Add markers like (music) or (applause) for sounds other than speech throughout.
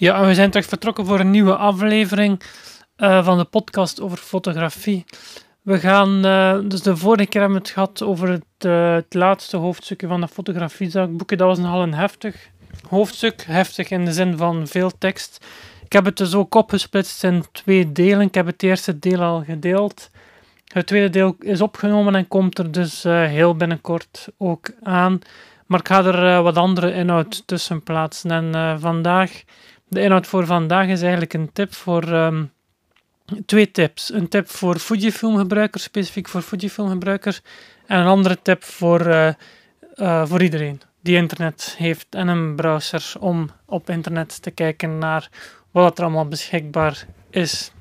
Ja, we zijn terug vertrokken voor een nieuwe aflevering uh, van de podcast over fotografie. We gaan, uh, dus de vorige keer hebben we het gehad over het, uh, het laatste hoofdstukje van de fotografiezakboeken. Dat was nogal een heftig hoofdstuk. Heftig in de zin van veel tekst. Ik heb het dus ook opgesplitst in twee delen. Ik heb het eerste deel al gedeeld. Het tweede deel is opgenomen en komt er dus heel binnenkort ook aan. Maar ik ga er wat andere inhoud tussen plaatsen. En vandaag de inhoud voor vandaag is eigenlijk een tip voor um, twee tips. Een tip voor Fujifilm-gebruikers, specifiek voor Fujifilm-gebruikers. En een andere tip voor, uh, uh, voor iedereen die internet heeft en een browser om op internet te kijken naar wat er allemaal beschikbaar is.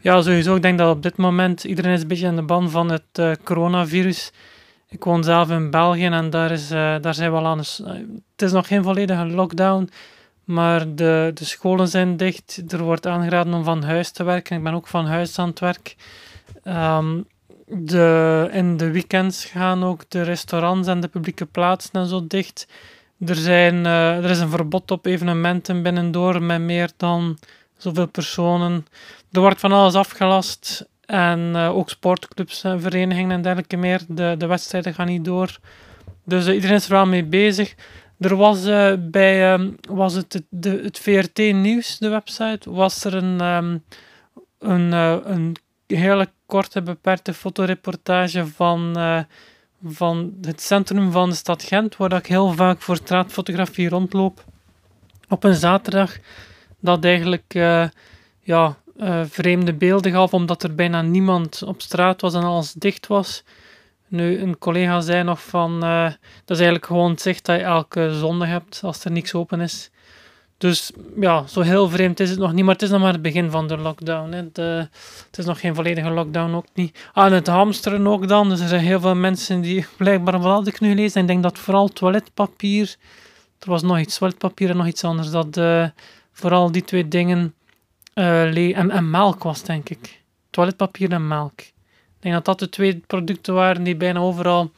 Ja, sowieso. Ik denk dat op dit moment iedereen is een beetje in de ban van het uh, coronavirus. Ik woon zelf in België en daar, is, daar zijn we al aan. het is nog geen volledige lockdown. Maar de, de scholen zijn dicht. Er wordt aangeraden om van huis te werken. Ik ben ook van huis aan het werk. Um, de, in de weekends gaan ook de restaurants en de publieke plaatsen en zo dicht. Er, zijn, uh, er is een verbod op evenementen binnendoor met meer dan zoveel personen. Er wordt van alles afgelast. En uh, ook sportclubs en verenigingen en dergelijke meer. De, de wedstrijden gaan niet door. Dus uh, iedereen is er wel mee bezig. Er was uh, bij um, was het, het, VRT Nieuws, de website, was er een, um, een, uh, een hele korte, beperkte fotoreportage van, uh, van het centrum van de stad Gent, waar ik heel vaak voor straatfotografie rondloop. Op een zaterdag, dat eigenlijk ja, vreemde beelden gaf, omdat er bijna niemand op straat was en alles dicht was. Nu, een collega zei nog van, uh, dat is eigenlijk gewoon het zicht dat je elke zondag hebt als er niks open is. Dus ja, zo heel vreemd is het nog niet, maar het is nog maar het begin van de lockdown. Hè. Het is nog geen volledige lockdown ook niet. Ah, het hamsteren ook dan. Dus er zijn heel veel mensen die (laughs) blijkbaar wel had ik nu gelezen. Ik denk dat vooral toiletpapier, er was nog iets, toiletpapier en nog iets anders, dat uh, vooral die twee dingen, uh, en, en melk was denk ik. Toiletpapier en melk denk dat dat de twee producten waren die bijna overal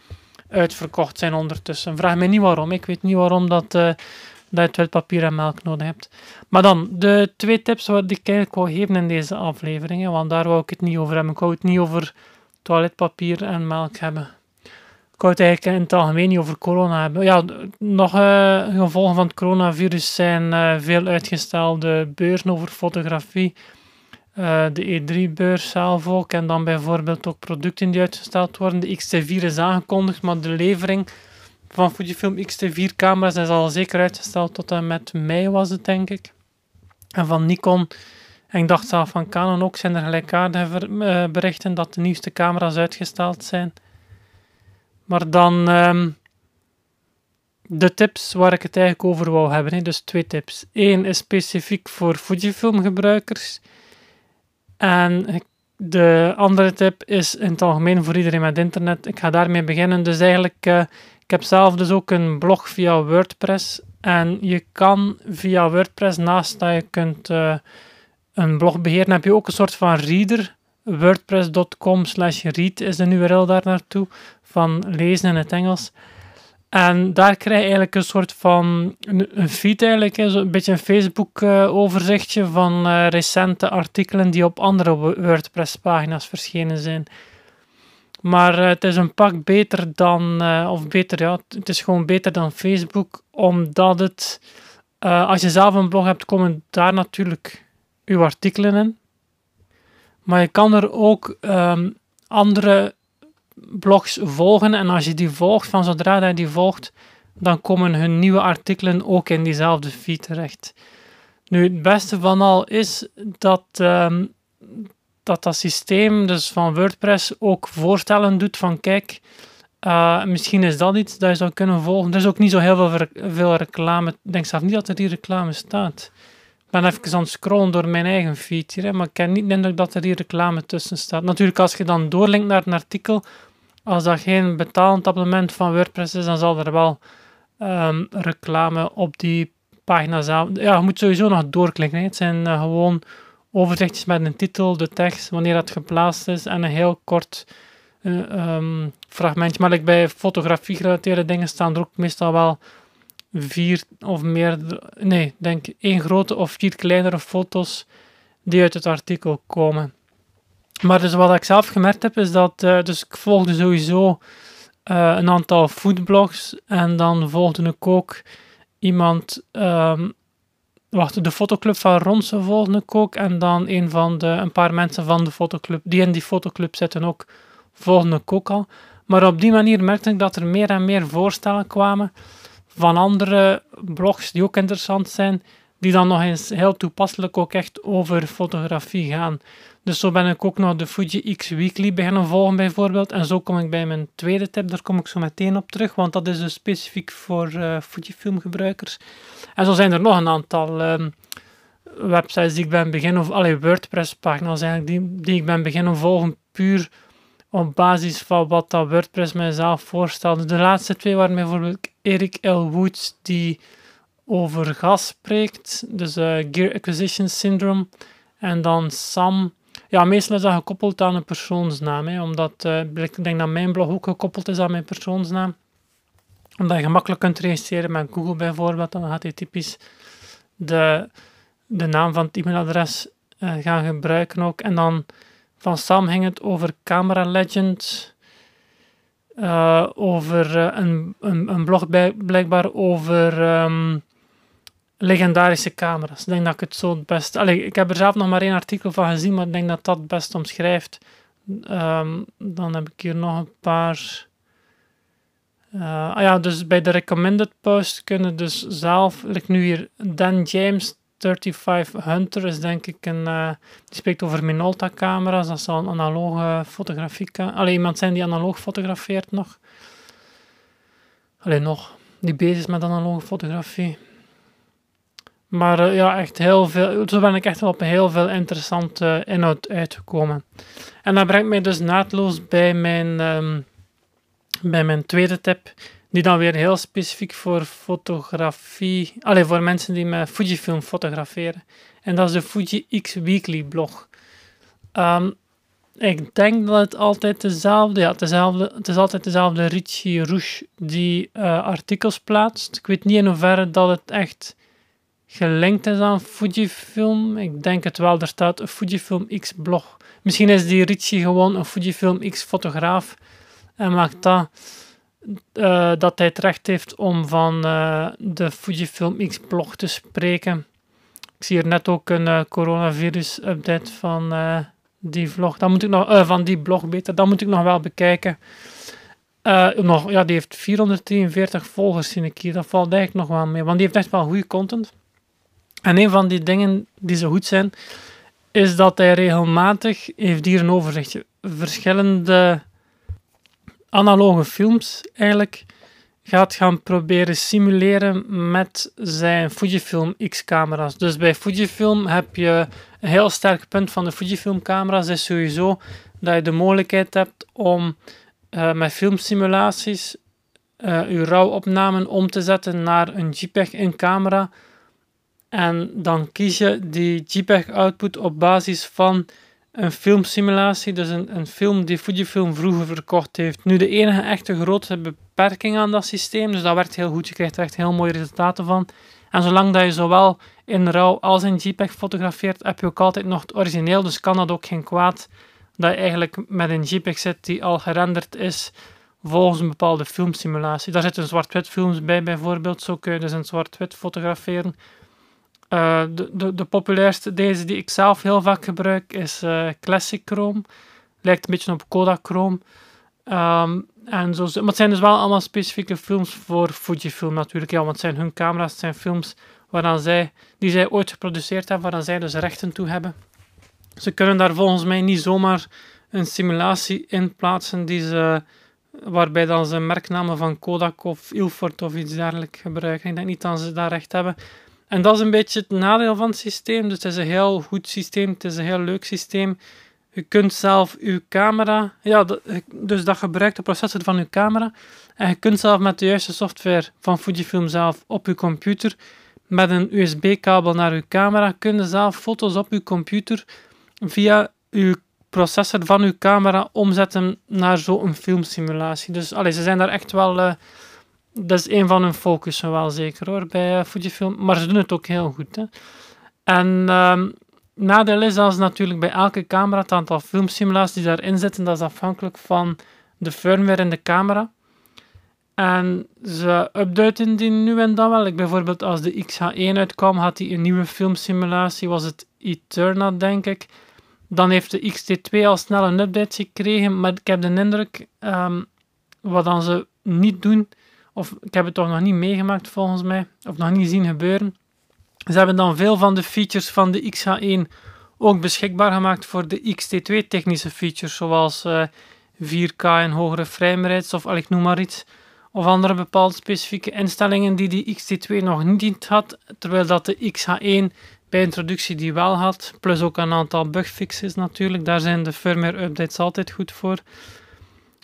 uitverkocht zijn ondertussen. Vraag me niet waarom. Ik weet niet waarom dat, uh, dat je papier en melk nodig hebt. Maar dan, de twee tips die ik eigenlijk wou geven in deze aflevering, want daar wou ik het niet over hebben. Ik wou het niet over toiletpapier en melk hebben. Ik wou het eigenlijk in het algemeen niet over corona hebben. Ja, nog uh, gevolgen van het coronavirus zijn uh, veel uitgestelde beurzen over fotografie uh, de E3-beurs zelf ook. En dan bijvoorbeeld ook producten die uitgesteld worden. De X-T4 is aangekondigd, maar de levering van Fujifilm X-T4-camera's is al zeker uitgesteld tot en met mei, was het denk ik. En van Nikon, en ik dacht zelf van Canon ook, zijn er gelijkaardige uh, berichten dat de nieuwste camera's uitgesteld zijn. Maar dan um, de tips waar ik het eigenlijk over wou hebben. Hè. Dus twee tips. Eén is specifiek voor Fujifilm gebruikers. En de andere tip is in het algemeen voor iedereen met internet. Ik ga daarmee beginnen. Dus eigenlijk, uh, ik heb zelf dus ook een blog via WordPress. En je kan via WordPress, naast dat je kunt uh, een blog beheren, heb je ook een soort van reader. WordPress.com slash read is de URL daar naartoe, van lezen in het Engels. En daar krijg je eigenlijk een soort van een feed eigenlijk, een beetje een Facebook overzichtje van uh, recente artikelen die op andere WordPress pagina's verschenen zijn. Maar uh, het is een pak beter dan, uh, of beter ja, het is gewoon beter dan Facebook, omdat het, als je zelf een blog hebt, komen daar natuurlijk uw artikelen in. Maar je kan er ook um, andere blogs volgen. En als je die volgt, van zodra je die volgt, dan komen hun nieuwe artikelen ook in diezelfde feed terecht. Nu, het beste van al is dat um, dat, dat systeem dus van WordPress ook voorstellen doet van kijk, uh, misschien is dat iets dat je zou kunnen volgen. Er is ook niet zo heel veel, veel reclame. Ik denk zelf niet dat er die reclame staat. Ik ben even aan het scrollen door mijn eigen feed hier, maar ik ken niet de dat er hier reclame tussen staat. Natuurlijk, als je dan doorlinkt naar een artikel, als dat geen betalend abonnement van WordPress is, dan zal er wel um, reclame op die pagina zelf. Ja, je moet sowieso nog doorklikken. Het zijn uh, gewoon overzichtjes met een titel, de tekst, wanneer dat geplaatst is en een heel kort uh, um, fragmentje. Maar like bij fotografie gerelateerde dingen staan er ook meestal wel vier of meer, nee, denk één grote of vier kleinere foto's die uit het artikel komen. Maar dus wat ik zelf gemerkt heb, is dat, uh, dus ik volgde sowieso uh, een aantal foodblogs en dan volgde ik ook iemand, um, wacht, de fotoclub van Ronse volgde ik ook en dan een van de, een paar mensen van de fotoclub, die in die fotoclub zitten ook, volgde ik ook al. Maar op die manier merkte ik dat er meer en meer voorstellen kwamen van andere blogs die ook interessant zijn, die dan nog eens heel toepasselijk ook echt over fotografie gaan. Dus zo ben ik ook nog de Fuji X Weekly beginnen volgen bijvoorbeeld. En zo kom ik bij mijn tweede tip, daar kom ik zo meteen op terug, want dat is dus specifiek voor uh, Fujifilm gebruikers. En zo zijn er nog een aantal um, websites die ik ben beginnen, of alle WordPress pagina's eigenlijk, die, die ik ben beginnen volgen puur op basis van wat dat WordPress mijzelf voorstelde. De laatste twee waren bijvoorbeeld Erik L. Woods, die over gas spreekt, dus uh, Gear Acquisition Syndrome. En dan Sam, ja, meestal is dat gekoppeld aan een persoonsnaam, hè, omdat uh, ik denk dat mijn blog ook gekoppeld is aan mijn persoonsnaam. Omdat je gemakkelijk kunt registreren met Google bijvoorbeeld, dan gaat hij typisch de, de naam van het e-mailadres uh, gaan gebruiken ook. En dan van Sam ging het over Camera Legend. Over een, een, blog blijkbaar over um, legendarische camera's. Ik denk dat ik het zo het best... Allee, ik heb er zelf nog maar één artikel van gezien, maar ik denk dat dat het best omschrijft. Um, dan heb ik hier nog een paar... Uh, ah ja, dus bij de recommended post kunnen dus zelf, like nu hier Dan James 35 Hunter is denk ik een, uh, die spreekt over Minolta camera's, dat zal een analoge fotografie, alleen iemand zijn die analoog fotografeert nog. Alleen nog, die bezig is met analoge fotografie. Maar uh, ja, echt heel veel, zo ben ik echt wel op heel veel interessante inhoud uitgekomen. En dat brengt mij dus naadloos bij mijn, um, bij mijn tweede tip die dan weer heel specifiek voor fotografie, alleen voor mensen die met Fujifilm fotograferen. En dat is de Fuji X Weekly blog. Um, ik denk dat het altijd dezelfde, ja, dezelfde, het is altijd dezelfde Richie Rouge die uh, artikels plaatst. Ik weet niet in hoeverre dat het echt gelinkt is aan Fujifilm. Ik denk het wel, er staat een Fujifilm X blog. Misschien is die Richie gewoon een Fujifilm X fotograaf en maakt dat uh, dat hij het recht heeft om van uh, de Fujifilm X-blog te spreken. Ik zie hier net ook een uh, coronavirus-update van die vlog. Dat moet ik nog, van die blog beter. Dat moet ik nog wel bekijken. nog, ja, die heeft 443 volgers, zie ik hier. Dat valt eigenlijk nog wel mee, want die heeft echt wel goede content. En een van die dingen die zo goed zijn, is dat hij regelmatig heeft hier een overzichtje. Verschillende analoge films eigenlijk gaat gaan proberen simuleren met zijn Fujifilm X-camera's. Dus bij Fujifilm heb je een heel sterk punt van de Fujifilm camera's is sowieso dat je de mogelijkheid hebt om uh, met filmsimulaties uh, je RAW-opnamen om te zetten naar een JPEG in camera. En dan kies je die JPEG-output op basis van een filmsimulatie, dus een, een film die Fujifilm vroeger verkocht heeft. Nu de enige echte grote beperking aan dat systeem, dus dat werkt heel goed, je krijgt er echt heel mooie resultaten van. En zolang dat je zowel in RAW als in JPEG fotografeert, heb je ook altijd nog het origineel, dus kan dat ook geen kwaad dat je eigenlijk met een JPEG zit die al gerenderd is volgens een bepaalde filmsimulatie. Daar zitten zwart-wit films bij bijvoorbeeld, zo kun je dus in zwart-wit fotograferen. Uh, de, de, de, populairste, deze die ik zelf heel vaak gebruik, is uh, Classic Chrome. Lijkt een beetje op Kodachrome. Um, en zo, maar het zijn dus wel allemaal specifieke films voor Fujifilm natuurlijk. Ja, want het zijn hun camera's, het zijn films waaraan zij, die zij ooit geproduceerd hebben, waaraan zij dus rechten toe hebben. Ze kunnen daar volgens mij niet zomaar een simulatie in plaatsen die ze, waarbij dan ze merknamen van Kodak of Ilford of iets dergelijks gebruiken. Ik denk niet dat ze daar recht hebben. En dat is een beetje het nadeel van het systeem. Dus het is een heel goed systeem, het is een heel leuk systeem. Je kunt zelf je camera, ja, dus dat gebruikt de processor van je camera. En je kunt zelf met de juiste software van Fujifilm zelf op je computer, met een USB-kabel naar je camera, kun je zelf foto's op je computer via je processor van je camera omzetten naar zo'n filmsimulatie. Dus allee, ze zijn daar echt wel. Uh, dat is een van hun focussen wel zeker hoor, bij uh, Fujifilm. Maar ze doen het ook heel goed. Hè. En ehm, nadeel is dat natuurlijk bij elke camera het aantal filmsimulaties die daarin zitten, dat is afhankelijk van de firmware in de camera. En ze updaten die nu en dan wel. Ik bijvoorbeeld als de XH1 uitkwam, had hij een nieuwe filmsimulatie, was het Eterna denk ik. Dan heeft de XT2 al snel een update gekregen, maar ik heb de indruk, um, wat dan ze niet doen, of ik heb het toch nog niet meegemaakt volgens mij, of nog niet zien gebeuren. Ze hebben dan veel van de features van de XH1 ook beschikbaar gemaakt voor de XT2 technische features, zoals uh, eh, 4K en hogere frame of ik noem maar iets. Of andere bepaalde specifieke instellingen die die XT2 nog niet had, terwijl dat de XH1 bij introductie die wel had. Plus ook een aantal bugfixes natuurlijk, daar zijn de firmware updates altijd goed voor.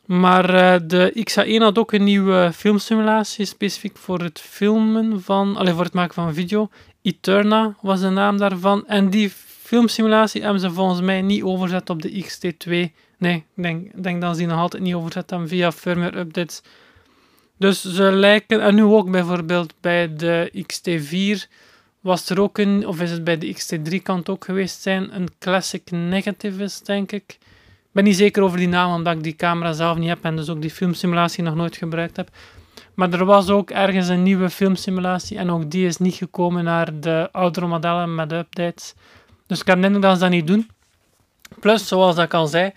Maar uh, de XH1 had ook een nieuwe filmsimulatie, specifiek voor het filmen van, alleen voor het maken van video. Eterna was de naam daarvan. En die filmsimulatie hebben ze volgens mij niet overzet op de XT2. Nee, ik denk, denk dat ze die nog altijd niet overzet hebben via firmware updates. Dus ze lijken, en nu ook bijvoorbeeld bij de XT4 was er ook een, of is het bij de XT3 kan het ook geweest zijn, een Classic Negative is, denk ik. Ben niet zeker over die naam, omdat ik die camera zelf niet heb en dus ook die filmsimulatie nog nooit gebruikt heb. Maar er was ook ergens een nieuwe filmsimulatie en ook die is niet gekomen naar de oudere modellen met updates. Dus ik heb net dat ze dat niet doen. Plus, zoals ik al zei,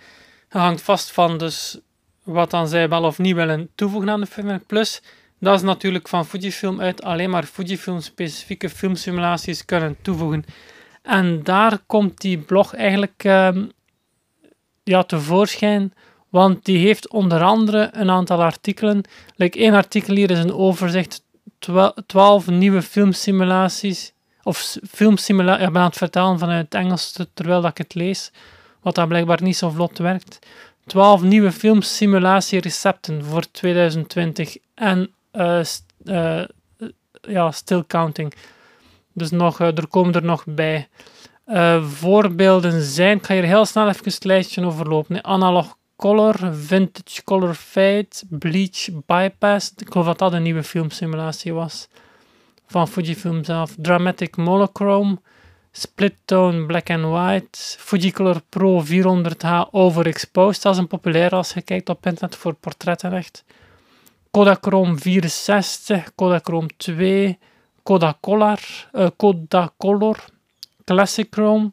hangt vast van dus wat dan zij wel of niet willen toevoegen aan de firmware. Plus, dat is natuurlijk van Fujifilm uit alleen maar Fujifilm specifieke filmsimulaties kunnen toevoegen. En daar komt die blog eigenlijk uh, ja, tevoorschijn, want die heeft onder andere een aantal artikelen. Like één artikel hier is een overzicht, 12 nieuwe filmsimulaties, of filmsimulaties, ik ben aan het vertalen vanuit het Engels terwijl ik het lees, wat dat blijkbaar niet zo vlot werkt. 12 nieuwe filmsimulatierecepten voor 2020 en uh, uh, ja, still counting. Dus nog, uh, er komen er nog bij. Voorbeelden zijn, ik ga hier heel snel even het lijstje overlopen. Analog Color, Vintage Color Fade, Bleach Bypass. Ik geloof dat dat een nieuwe filmsimulatie was. Van Fujifilm zelf. Dramatic Monochrome. Split Tone Black and White, Fujicolor Pro 400H Overexposed, dat is een populair als je kijkt op internet voor portretten echt. Kodachrome 64, Kodachrome 2, Kodacolor, uh, Kodacolor, Classic Chrome,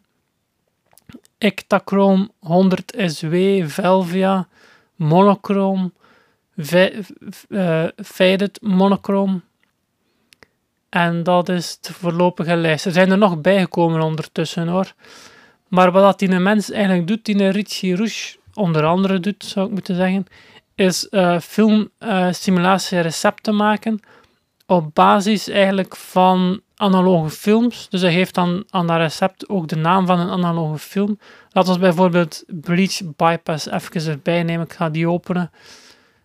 Ektachrome 100 SW, Velvia, Monochrome, uh, Faded Monochrome, en dat is de voorlopige lijst. Er zijn er nog bijgekomen ondertussen hoor. Maar wat dat die mens eigenlijk doet, die Richie Rouge onder andere doet, zou ik moeten zeggen, is uh, filmsimulatie uh, recepten maken op basis eigenlijk van analoge films. Dus hij geeft dan aan dat recept ook de naam van een analoge film. Laten we bijvoorbeeld Bleach Bypass even erbij nemen. Ik ga die openen.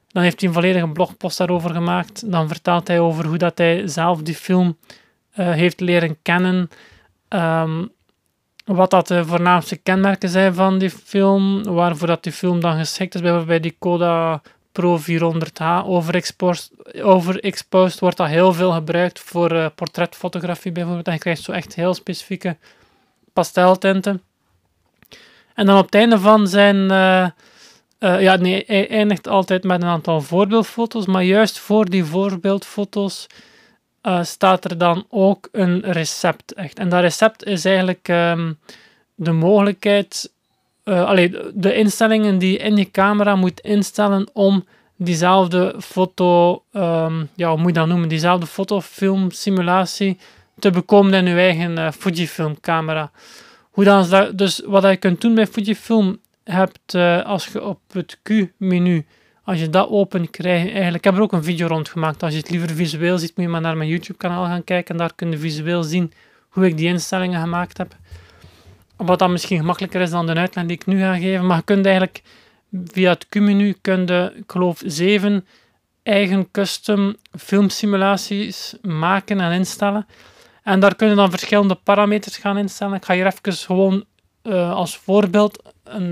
Dan heeft hij een volledige blogpost daarover gemaakt. Dan vertelt hij over hoe dat hij zelf die film uh, heeft leren kennen. Um, wat dat de voornaamste kenmerken zijn van die film. Waarvoor dat die film dan geschikt is. Bijvoorbeeld bij die Koda Pro 400H overexposed, wordt dat heel veel gebruikt voor uh, portretfotografie bijvoorbeeld. En je krijgt zo echt heel specifieke pasteltinten. En dan op het einde van zijn... Uh, uh, ja, nee, hij eindigt altijd met een aantal voorbeeldfoto's, maar juist voor die voorbeeldfoto's staat er dan ook een recept. Echt. En dat recept is eigenlijk um, de mogelijkheid, uh, de instellingen die in je camera moet instellen om diezelfde foto, um, ja, hoe moet je dat noemen, diezelfde fotofilm simulatie te bekomen in je eigen Fujifilm camera. Hoe dan, dus wat je kunt doen bij Fujifilm hebt, uh, als je op het Q-menu, als je dat open krijgt, eigenlijk, ik heb er ook een video rond gemaakt. Als je het liever visueel ziet, moet je maar naar mijn YouTube-kanaal gaan kijken. En daar kun je visueel zien hoe ik die instellingen gemaakt heb. Wat dan misschien gemakkelijker is dan de uitleg die ik nu ga geven. Maar je kunt eigenlijk via het Q-menu, ik geloof, zeven eigen custom filmsimulaties maken en instellen. En daar kun je dan verschillende parameters gaan instellen. Ik ga hier even gewoon uh, als voorbeeld een,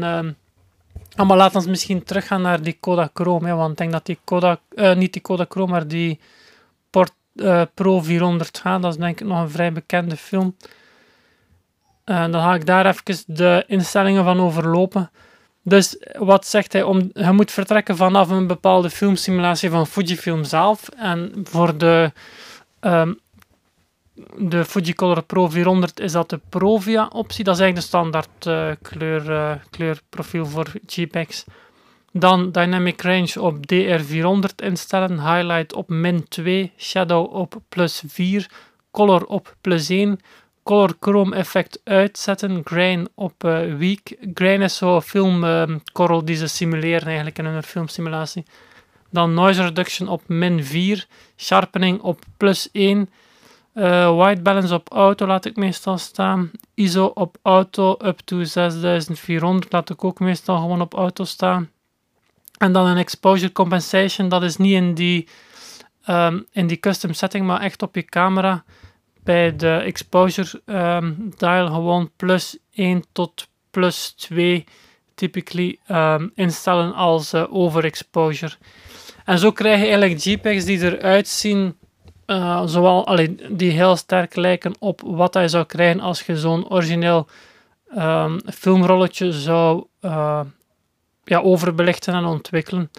uh, maar laten we misschien teruggaan naar die Kodachrome, hè, want ik denk dat die Kodak, uh, niet die Kodachrome, maar die Port, Pro 400 gaat. Dat is denk ik nog een vrij bekende film. Uh, dan ga ik daar even de instellingen van overlopen. Dus wat zegt hij? Om, je moet vertrekken vanaf een bepaalde filmsimulatie van Fujifilm zelf. En voor de, um, de Fujicolor Pro 400 is dat de Provia optie. Dat is eigenlijk de standaard uh, kleur, uh, kleurprofiel voor JPEGs. Dan Dynamic Range op DR400 instellen. Highlight op min 2. Shadow op plus 4. Color op plus 1 color chrome effect uitzetten. Grain op uh, weak. Grain is zo'n filmkorrel ehm, die ze simuleren eigenlijk in hun filmsimulatie. Dan noise reduction op min 4. Sharpening op plus 1. Uh, eh, white balance op auto laat ik meestal staan. ISO op auto up to 6400 laat ik ook meestal gewoon op auto staan. En dan een exposure compensation, dat is niet in die, um, in die custom setting, maar echt op je camera bij de exposure um, dial gewoon plus 1 tot plus 2 typically um, instellen als uh, overexposure. En zo krijg je eigenlijk JPEGs die eruit zien, uh, zowel, die heel sterk lijken op wat je zou krijgen als je zo'n origineel um, filmrolletje zou uh, ja, overbelichten en ontwikkelen.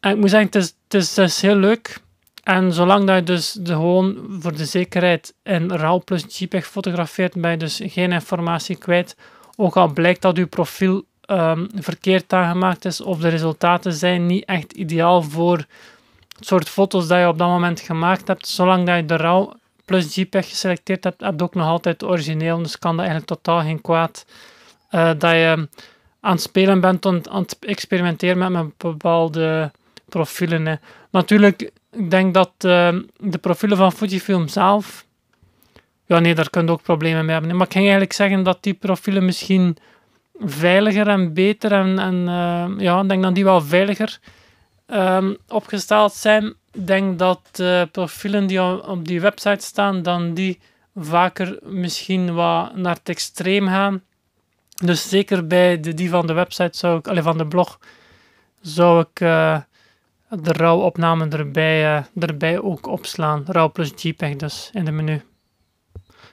En ik moet zeggen, is, het is, het is heel leuk. En zolang dat je dus de, gewoon voor de zekerheid in RAW plus JPEG fotografeert, ben je dus geen informatie kwijt. Ook al blijkt dat je profiel um, verkeerd aangemaakt is of de resultaten zijn niet echt ideaal voor het soort foto's dat je op dat moment gemaakt hebt. Zolang dat je de RAW plus JPEG geselecteerd hebt, heb je ook nog altijd het origineel. Dus kan dat eigenlijk totaal geen kwaad. Uh, dat je aan het spelen bent, aan het experimenteren met, bepaalde profielen. Natuurlijk, ik denk dat uh, de profielen van Fujifilm zelf. Ja, nee, daar kun je ook problemen mee hebben. Maar ik ging eigenlijk zeggen dat die profielen misschien veiliger en beter en, en uh, ja, ik denk dat die wel veiliger um, opgesteld zijn. Ik denk dat de profielen die op die website staan, dan die vaker misschien wat naar het extreem gaan. Dus zeker bij de, die van de website zou ik, alleen van de blog, zou ik uh, de RAW-opname erbij, uh, erbij ook opslaan. RAW plus JPEG dus in de menu.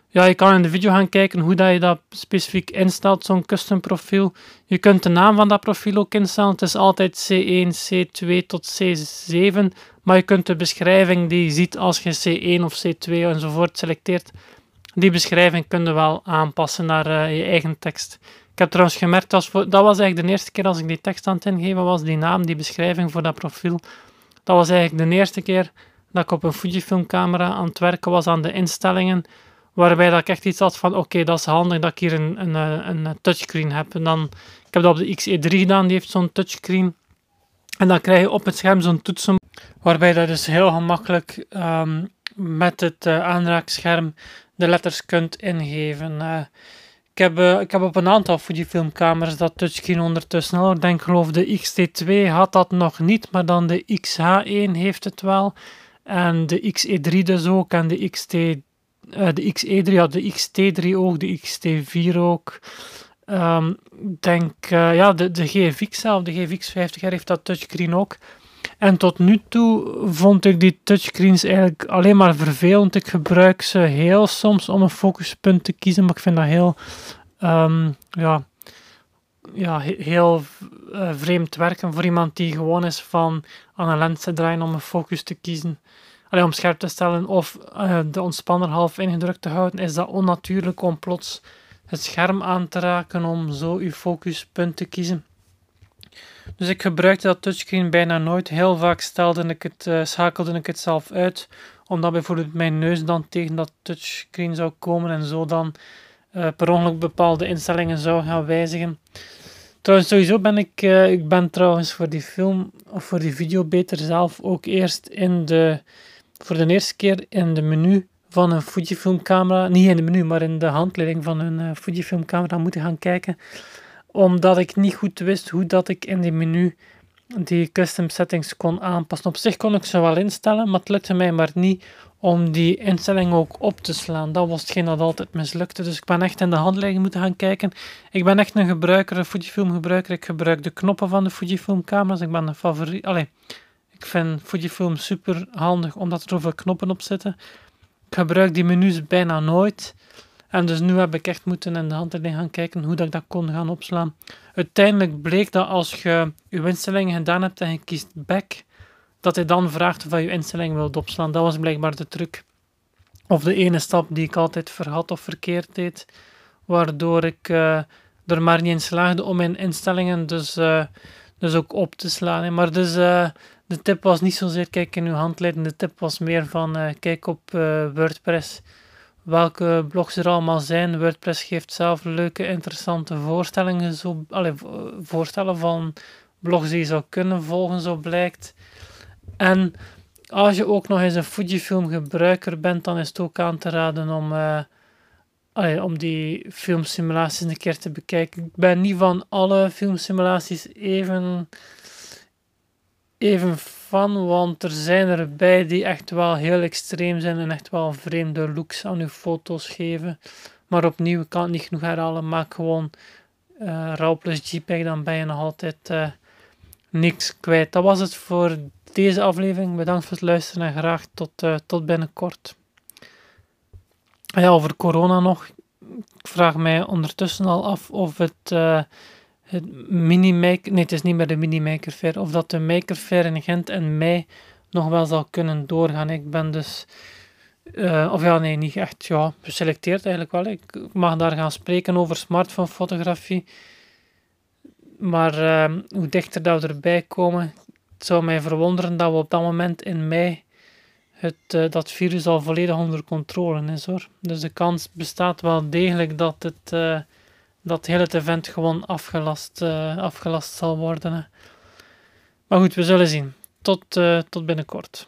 Ja, je kan in de video gaan kijken hoe dat je dat specifiek instelt, zo'n custom profiel. Je kunt de naam van dat profiel ook instellen. Het is altijd C1, C2 tot C7. Maar je kunt de beschrijving die je ziet als je C1 of C2 enzovoort selecteert, die beschrijving kun je wel aanpassen naar uh, je eigen tekst. Ik heb trouwens gemerkt, dat was eigenlijk de eerste keer als ik die tekst aan het ingeven was, die naam, die beschrijving voor dat profiel. Dat was eigenlijk de eerste keer dat ik op een Fujifilm camera aan het werken was aan de instellingen, waarbij dat ik echt iets had van, oké, dat is handig dat ik hier een, een, een, touchscreen heb. En dan, ik heb dat op de XE3 gedaan, die heeft zo'n touchscreen. En dan krijg je op het scherm zo'n toetsen, waarbij je dus heel gemakkelijk um, met het uh, aanraakscherm de letters kunt ingeven. Uh, ik heb, uh, ik heb op een aantal Fujifilm-camera's dat touchscreen ondertussen al. Ik denk, geloof de XT2 had dat nog niet, maar dan de XH1 heeft het wel. En de XE3 dus ook. En de, XT, uh, de XE3 had de XT3 ook, de XT4 ook. Um, denk, uh, ja, de, de GFX zelf, de GFX 50 heeft dat touchscreen ook. En tot nu toe vond ik die touchscreens eigenlijk alleen maar vervelend. Ik gebruik ze heel soms om een focuspunt te kiezen, maar ik vind dat heel, um, ja, ja, heel uh, vreemd werken voor iemand die gewoon is van aan een lens te draaien om een focus te kiezen. Alleen om scherp te stellen of uh, de ontspanner half ingedrukt te houden, is dat onnatuurlijk om plots het scherm aan te raken om zo uw focuspunt te kiezen. Dus ik gebruikte dat touchscreen bijna nooit. Heel vaak stelde ik het, uh, schakelde ik het zelf uit, omdat bijvoorbeeld mijn neus dan tegen dat touchscreen zou komen en zo dan uh, per ongeluk bepaalde instellingen zou gaan wijzigen. Trouwens, sowieso ben ik, uh, ik ben trouwens voor die film of voor die video beter zelf ook eerst in de, voor de eerste keer in de menu van een Fujifilm camera, niet in de menu, maar in de handleiding van een Fujifilm camera moeten gaan kijken omdat ik niet goed wist hoe dat ik in die menu die custom settings kon aanpassen. Op zich kon ik ze wel instellen, maar het lukte mij maar niet om die instelling ook op te slaan. Dat was hetgeen dat altijd mislukte. Dus ik ben echt in de handleiding moeten gaan kijken. Ik ben echt een gebruiker, Fujifilm gebruiker. Ik gebruik de knoppen van de Fujifilm camera's. Ik ben een favoriet. Allee, ik vind Fujifilm super handig omdat er zoveel knoppen op zitten. Ik gebruik die menus bijna nooit. En dus nu heb ik echt moeten in de handleiding gaan kijken hoe dat ik dat kon gaan opslaan. Uiteindelijk bleek dat als je je instellingen gedaan hebt en je kiest back, dat hij dan vraagt of je je instelling wilt opslaan. Dat was blijkbaar de truc. Of de ene stap die ik altijd verhad of verkeerd deed, waardoor ik uh, er maar niet in slaagde om mijn instellingen dus, uh, dus ook op te slaan. Maar dus uh, de tip was niet zozeer kijk in uw handleiding, de tip was meer van kijk op WordPress welke blogs er allemaal zijn. WordPress geeft zelf leuke, interessante voorstellingen, zo, allez, voorstellen van blogs die je zou kunnen volgen, zo blijkt. En als je ook nog eens een Fujifilm gebruiker bent, dan is het ook aan te raden om, uh, allee, om die filmsimulaties een keer te bekijken. Ik ben niet van alle filmsimulaties even, even van, want er zijn erbij die echt wel heel extreem zijn en echt wel vreemde looks aan uw foto's geven. Maar opnieuw, ik kan het niet genoeg herhalen, maak gewoon uh, RAW plus JPEG, dan ben je nog altijd uh, niks kwijt. Dat was het voor deze aflevering. Bedankt voor het luisteren en graag tot, uh, tot binnenkort. Ja, over corona nog. Ik vraag mij ondertussen al af of het het mini-maker, nee het is niet meer de mini-maker fair, of dat de maker fair in Gent en mei nog wel zal kunnen doorgaan. Ik ben dus, uh, of ja nee, niet echt, ja, geselecteerd eigenlijk wel. Ik mag daar gaan spreken over smartphone fotografie. Maar uh, hoe dichter dat we erbij komen, het zou mij verwonderen dat we op dat moment in mei het, uh, dat virus al volledig onder controle is hoor. Dus de kans bestaat wel degelijk dat het dat heel het event gewoon afgelast, uh, afgelast zal worden. Maar goed, we zullen zien. Tot, uh, tot binnenkort.